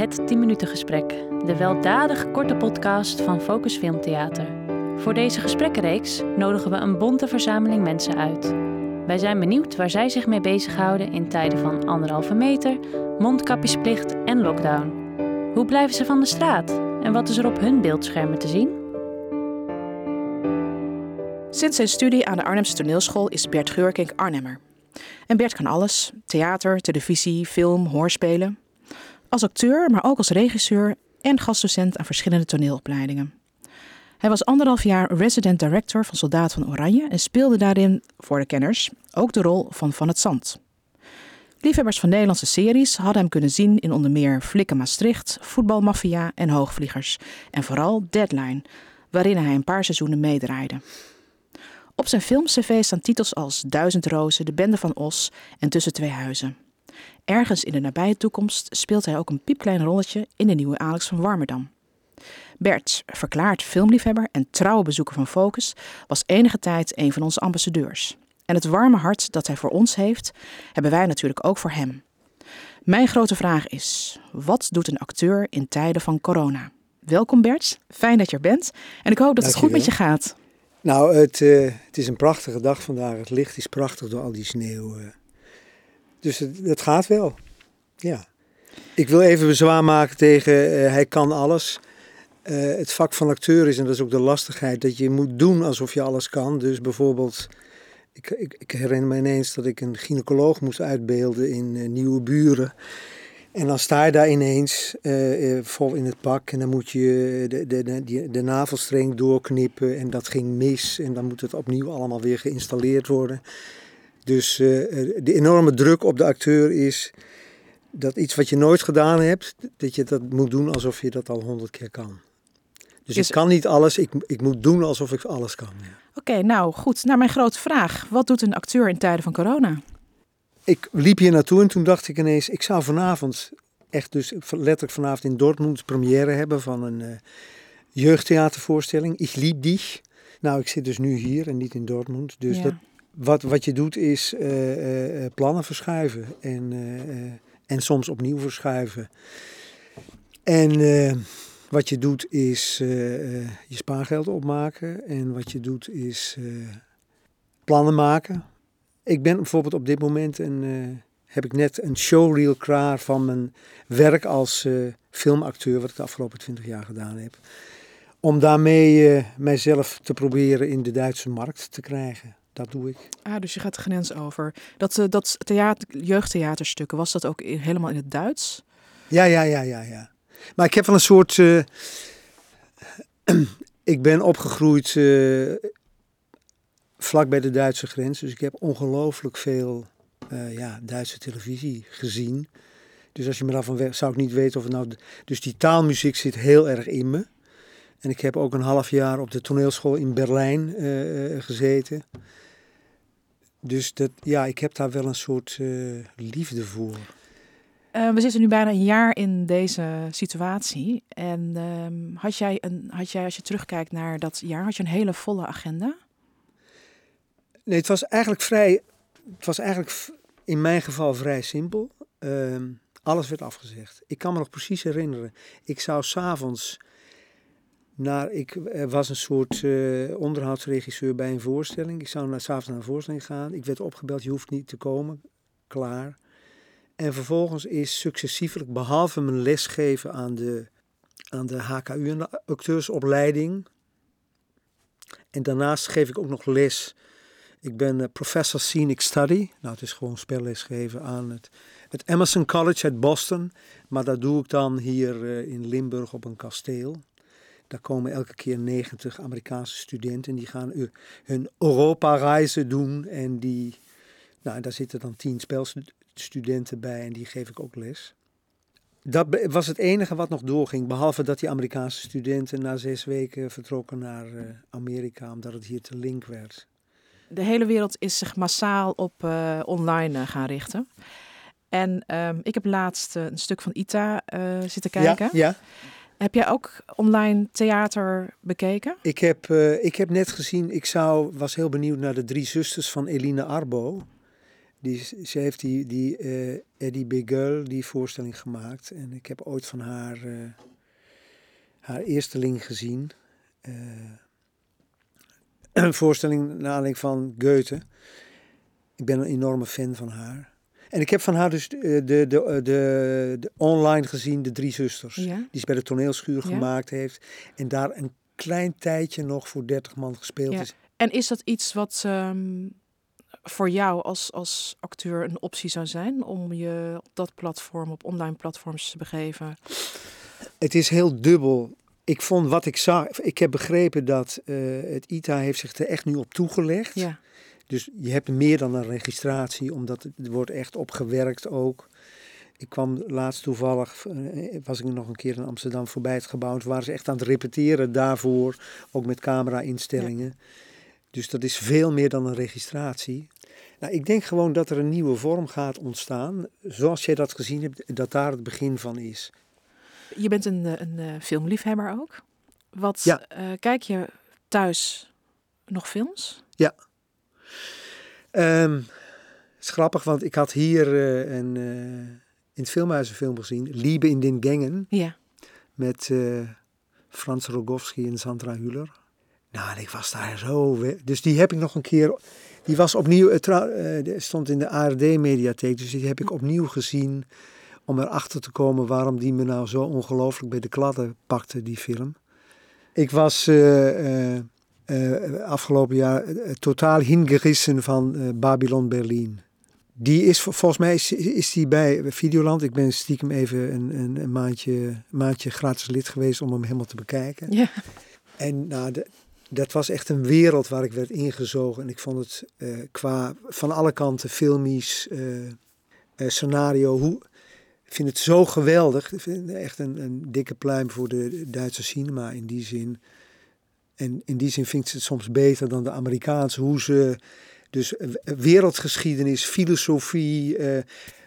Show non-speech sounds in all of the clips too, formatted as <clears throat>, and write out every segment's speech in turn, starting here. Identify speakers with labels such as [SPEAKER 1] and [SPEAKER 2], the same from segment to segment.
[SPEAKER 1] Het 10 minuten gesprek, de weldadig korte podcast van Focus Filmtheater. Voor deze gesprekkenreeks nodigen we een bonte verzameling mensen uit. Wij zijn benieuwd waar zij zich mee bezighouden in tijden van anderhalve meter, mondkapjesplicht en lockdown. Hoe blijven ze van de straat en wat is er op hun beeldschermen te zien?
[SPEAKER 2] Sinds zijn studie aan de Arnhemse toneelschool is Bert Geurkink Arnhemmer. En Bert kan alles: theater, televisie, film, hoorspelen. Als acteur, maar ook als regisseur en gastdocent aan verschillende toneelopleidingen. Hij was anderhalf jaar resident director van Soldaat van Oranje en speelde daarin, voor de kenners, ook de rol van Van het Zand. Liefhebbers van Nederlandse series hadden hem kunnen zien in onder meer Flikken Maastricht, Voetbalmafia en Hoogvliegers. En vooral Deadline, waarin hij een paar seizoenen meedraaide. Op zijn film-cv staan titels als Duizend Rozen, De Bende van Os en Tussen Twee Huizen. Ergens in de nabije toekomst speelt hij ook een piepklein rolletje in de nieuwe Alex van Warmerdam. Bert, verklaard filmliefhebber en trouwe bezoeker van Focus, was enige tijd een van onze ambassadeurs. En het warme hart dat hij voor ons heeft, hebben wij natuurlijk ook voor hem. Mijn grote vraag is: wat doet een acteur in tijden van corona? Welkom Bert, fijn dat je er bent en ik hoop dat het goed met je gaat.
[SPEAKER 3] Nou, het, uh, het is een prachtige dag vandaag. Het licht is prachtig door al die sneeuw. Uh. Dus het, het, gaat wel. Ja. Ik wil even bezwaar maken tegen uh, hij kan alles. het vak van acteur is, en dat is ook de lastigheid, dat je moet doen alsof je alles kan. Dus bijvoorbeeld, ik, ik, ik herinner me ineens dat ik een gynaecoloog moest uitbeelden in Nieuwe Buren. En dan sta je daar ineens vol in het pak en dan moet je de, de, de, de, navelstreng doorknippen en dat ging mis en dan moet het opnieuw allemaal weer geïnstalleerd worden. Dus uh, de enorme druk op de acteur is dat iets wat je nooit gedaan hebt, dat je dat moet doen alsof je dat al honderd keer kan. Dus is... ik kan niet alles, ik, ik moet doen alsof ik alles kan. Ja.
[SPEAKER 2] Oké, nou goed. Naar mijn grote vraag. Wat doet een acteur in tijden van corona?
[SPEAKER 3] ik liep hier naartoe en toen dacht ik ineens, ik zou vanavond, echt dus letterlijk vanavond in Dortmund première hebben van een uh, jeugdtheatervoorstelling. Ik liep dich. Nou, ik zit dus nu hier en niet in Dortmund. Dus dat, wat, wat je doet is uh, uh, plannen verschuiven en, en soms opnieuw verschuiven. En wat je doet is je spaargeld opmaken en wat je doet is plannen maken ik ben bijvoorbeeld op dit moment een, heb ik net een showreel klaar van mijn werk als filmacteur, wat ik de afgelopen twintig jaar gedaan heb. Om daarmee mijzelf te proberen in de Duitse markt te krijgen. Dat doe ik.
[SPEAKER 2] Ah, dus je gaat de grens over. Dat, dat theater, jeugdtheaterstukken, was dat ook helemaal in het Duits?
[SPEAKER 3] Ja, ja, ja, ja, ja. Maar ik heb wel een soort. <clears throat> ik ben opgegroeid vlak bij de Duitse grens. Dus ik heb ongelooflijk veel uh, ja, Duitse televisie gezien. Dus als je me daarvan weg, zou ik niet weten of het nou. Dus die taalmuziek zit heel erg in me. En ik heb ook een half jaar op de toneelschool in Berlijn uh, gezeten. Dus dat, ja, ik heb daar wel een soort uh, liefde voor.
[SPEAKER 2] Uh, we zitten nu bijna een jaar in deze situatie. En uh, had, jij een, had jij, als je terugkijkt naar dat jaar, had je een hele volle agenda?
[SPEAKER 3] Nee, het was eigenlijk vrij. Het was eigenlijk in mijn geval vrij simpel. Uh, alles werd afgezegd. Ik kan me nog precies herinneren. Ik zou s'avonds naar. Ik was een soort uh, onderhoudsregisseur bij een voorstelling. Ik zou naar, s'avonds naar een voorstelling gaan. Ik werd opgebeld: je hoeft niet te komen. Klaar. En vervolgens is successievelijk, behalve mijn lesgeven aan de, aan de HKU en de acteursopleiding. En daarnaast geef ik ook nog les ik ben uh, professor scenic study. Nou, het is gewoon spelles geven aan het, het Emerson College uit Boston. Maar dat doe ik dan hier uh, in Limburg op een kasteel. Daar komen elke keer 90 Amerikaanse studenten. Die gaan hun Europa-reizen doen. En die, nou, daar zitten dan 10 spelstudenten bij en die geef ik ook les. Dat was het enige wat nog doorging. Behalve dat die Amerikaanse studenten na zes weken vertrokken naar Amerika. Omdat het hier te link werd
[SPEAKER 2] de hele wereld is zich massaal op uh, online uh, gaan richten. En um, ik heb laatst een stuk van Ita zitten kijken.
[SPEAKER 3] Ja, ja.
[SPEAKER 2] Heb jij ook online theater bekeken?
[SPEAKER 3] Ik heb, ik heb net gezien, ik zou, was heel benieuwd naar de drie zusters van Eline Arbo. Die, ze heeft die, die eh, Eddie Beguel, die voorstelling gemaakt. En ik heb ooit van haar, uh, haar eersteling gezien. <clears throat> Een voorstelling naar aanleiding van Goethe. Ik ben een enorme fan van haar. En ik heb van haar dus de, de, de, de, online gezien, De Drie Zusters. Die ze bij de toneelschuur gemaakt heeft. En daar een klein tijdje nog voor 30 man gespeeld
[SPEAKER 2] ja.
[SPEAKER 3] is.
[SPEAKER 2] En is dat iets wat um, voor jou als, als acteur een optie zou zijn om je op dat platform, op online platforms te begeven?
[SPEAKER 3] Het is heel dubbel. Ik vond wat ik zag. Ik heb begrepen dat uh, het ITA heeft zich er echt nu op toegelegd.
[SPEAKER 2] Ja.
[SPEAKER 3] Dus je hebt meer dan een registratie, omdat het wordt echt op gewerkt ook. Ik kwam laatst toevallig, uh, was ik nog een keer in Amsterdam voorbij het gebouw. Toen waren ze echt aan het repeteren daarvoor, ook met camera-instellingen. Ja. Dus dat is veel meer dan een registratie. Nou, ik denk gewoon dat er een nieuwe vorm gaat ontstaan. Zoals jij dat gezien hebt, dat daar het begin van is.
[SPEAKER 2] Je bent een, een, een filmliefhebber ook. Wat
[SPEAKER 3] ja.
[SPEAKER 2] uh, kijk je thuis nog films?
[SPEAKER 3] Ja. Um, het is grappig, want ik had hier uh, een, uh, in het filmhuis een film gezien. Liebe in den Gangen.
[SPEAKER 2] Ja.
[SPEAKER 3] Met Frans Rogowski en Sandra Hüller. Nou, ik was daar zo... Dus die heb ik nog een keer... Die was opnieuw... Het stond in de ARD-mediatheek, dus die heb ik opnieuw gezien... om erachter te komen waarom die me nou zo ongelooflijk bij de kladden pakte, die film. Ik was uh, uh, afgelopen jaar totaal hingerissen van Babylon Berlin. Die is, volgens mij is, is die bij Videoland. Ik ben stiekem even een, een, een maandje, maandje gratis lid geweest om hem helemaal te bekijken.
[SPEAKER 2] Ja.
[SPEAKER 3] En nou, de, dat was echt een wereld waar ik werd ingezogen. En ik vond het uh, qua van alle kanten filmisch, uh, uh, scenario. Hoe, ik vind het zo geweldig. Ik vind echt een, een dikke pluim voor de Duitse cinema in die zin. En in die zin vind ik het soms beter dan de Amerikaanse. Hoe ze dus wereldgeschiedenis, filosofie,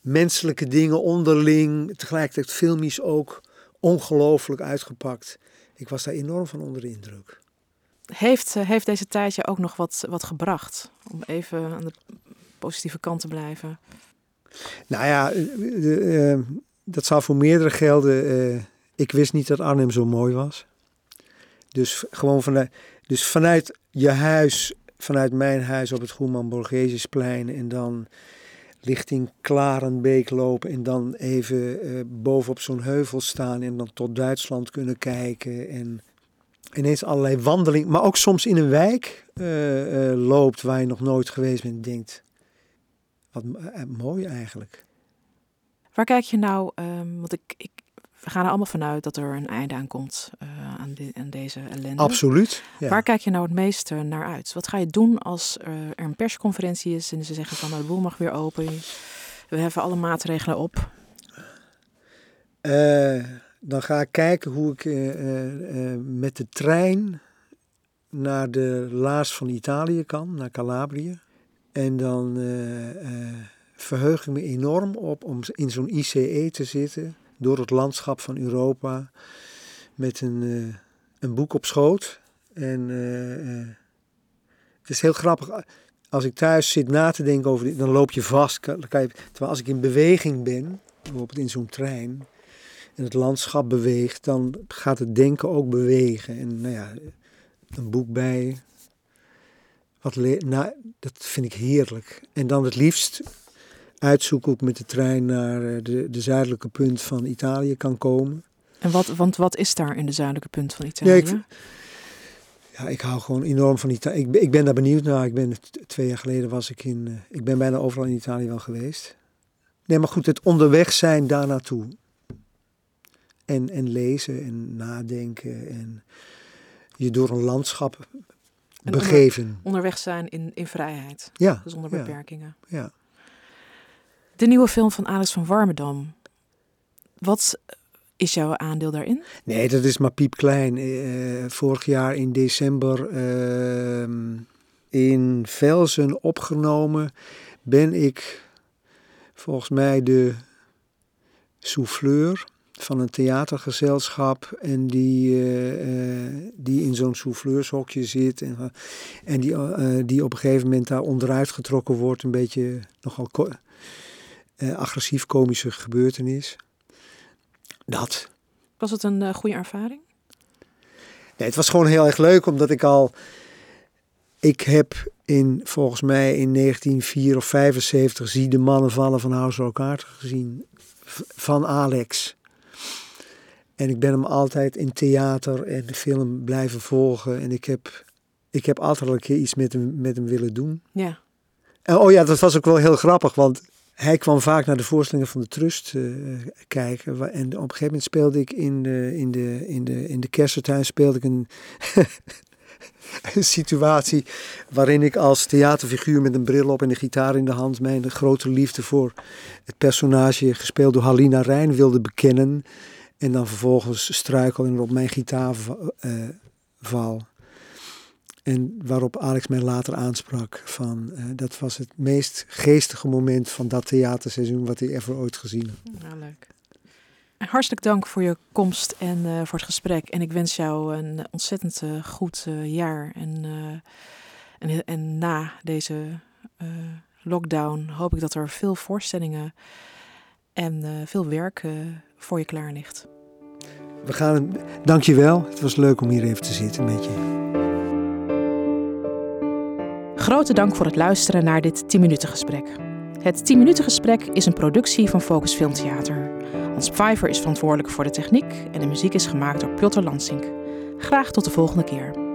[SPEAKER 3] menselijke dingen onderling. Tegelijkertijd filmisch ook ongelooflijk uitgepakt. Ik was daar enorm van onder de indruk.
[SPEAKER 2] Heeft, heeft deze tijd je ook nog wat, wat gebracht? Om even aan de positieve kant te blijven.
[SPEAKER 3] Nou ja, uh, dat zal voor meerdere gelden. Uh, ik wist niet dat Arnhem zo mooi was. Dus gewoon vanuit, dus vanuit je huis, vanuit mijn huis op het Goeman Borgesiusplein en dan richting Klarenbeek lopen en dan even bovenop zo'n heuvel staan en dan tot Duitsland kunnen kijken en ineens allerlei wandelingen, maar ook soms in een wijk uh, uh, loopt waar je nog nooit geweest bent, denkt, wat mooi eigenlijk.
[SPEAKER 2] Waar kijk je nou, um, want ik, we gaan er allemaal vanuit dat er een einde aan komt aan, de, aan, deze ellende.
[SPEAKER 3] Absoluut. Ja.
[SPEAKER 2] Waar kijk je nou het meeste naar uit? Wat ga je doen als er een persconferentie is en ze zeggen van nou, de boel mag weer open, we heffen alle maatregelen op?
[SPEAKER 3] dan ga ik kijken hoe ik met de trein naar de laars van Italië kan, naar Calabrië. En dan verheug ik me enorm op om in zo'n ICE te zitten, door het landschap van Europa, met een, een boek op schoot. En het is heel grappig. Als ik thuis zit na te denken over dit, dan loop je vast. Je, terwijl als ik in beweging ben, bijvoorbeeld in zo'n trein, en het landschap beweegt, dan gaat het denken ook bewegen. En nou ja, een boek bij. Wat nou, dat vind ik heerlijk. En dan het liefst uitzoeken hoe ik met de trein naar de, de zuidelijke punt van Italië kan komen.
[SPEAKER 2] En wat, want wat is daar in de zuidelijke punt van Italië?
[SPEAKER 3] Ja, ik, ja, ik hou gewoon enorm van Italië. Ik, ik ben daar benieuwd naar. Ik ben twee jaar geleden was ik in. Ik ben bijna overal in Italië wel geweest. Nee, maar goed, het onderweg zijn daar naartoe. En, en lezen en nadenken en je door een landschap en begeven.
[SPEAKER 2] Onder, onderweg zijn in, in vrijheid.
[SPEAKER 3] Ja.
[SPEAKER 2] Zonder
[SPEAKER 3] ja,
[SPEAKER 2] beperkingen.
[SPEAKER 3] Ja.
[SPEAKER 2] De nieuwe film van Alex van Warmerdam. Wat is jouw aandeel daarin?
[SPEAKER 3] Nee, dat is maar piepklein. Uh, vorig jaar in december uh, in Velzen opgenomen ben ik volgens mij de souffleur van een theatergezelschap en die, uh, uh, die in zo'n souffleurshokje zit. En, en die, die op een gegeven moment daar onderuit getrokken wordt. Een beetje nogal uh, agressief komische gebeurtenis. Dat.
[SPEAKER 2] Was het een uh, goede ervaring?
[SPEAKER 3] Nee, het was gewoon heel erg leuk, omdat ik al... Ik heb in, volgens mij in 1974 of 75 zie de mannen vallen van House Rock Carter gezien. Van Alex. En ik ben hem altijd in theater en de film blijven volgen. En ik heb, ik heb altijd al een keer iets met hem, met hem willen doen.
[SPEAKER 2] Ja.
[SPEAKER 3] En, oh ja, dat was ook wel heel grappig, want hij kwam vaak naar de voorstellingen van de Trust uh, kijken. En op een gegeven moment speelde ik in de, in de, in de, in de kersentuin speelde ik een, <laughs> een situatie waarin ik als theaterfiguur met een bril op en een gitaar in de hand mijn grote liefde voor het personage gespeeld door Halina Rijn wilde bekennen. En dan vervolgens struikel en op mijn gitaar uh, val. En waarop Alex mij later aansprak van uh, dat was het meest geestige moment van dat theaterseizoen wat hij ever ooit gezien had.
[SPEAKER 2] Ja, leuk. Hartelijk dank voor je komst en uh, voor het gesprek. En ik wens jou een ontzettend uh, goed jaar. En, en, en, na deze lockdown hoop ik dat er veel voorstellingen en veel werk voor je klaar ligt.
[SPEAKER 3] We gaan. Dankjewel. Het was leuk om hier even te zitten met je.
[SPEAKER 2] Grote dank voor het luisteren naar dit 10 minuten gesprek. Het 10 minuten gesprek is een productie van Focus Filmtheater. Hans Pfeiffer is verantwoordelijk voor de techniek en de muziek is gemaakt door Piotr Lansink. Graag tot de volgende keer.